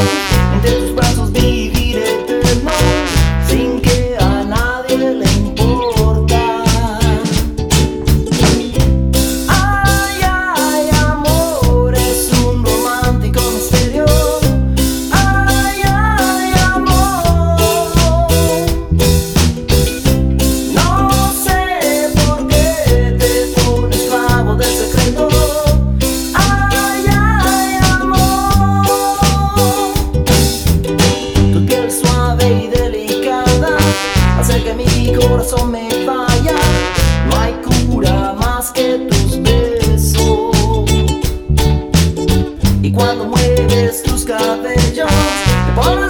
Thank you. que mi corazón me falla. No hay cura más que tus besos. Y cuando mueves tus cabellos, te pones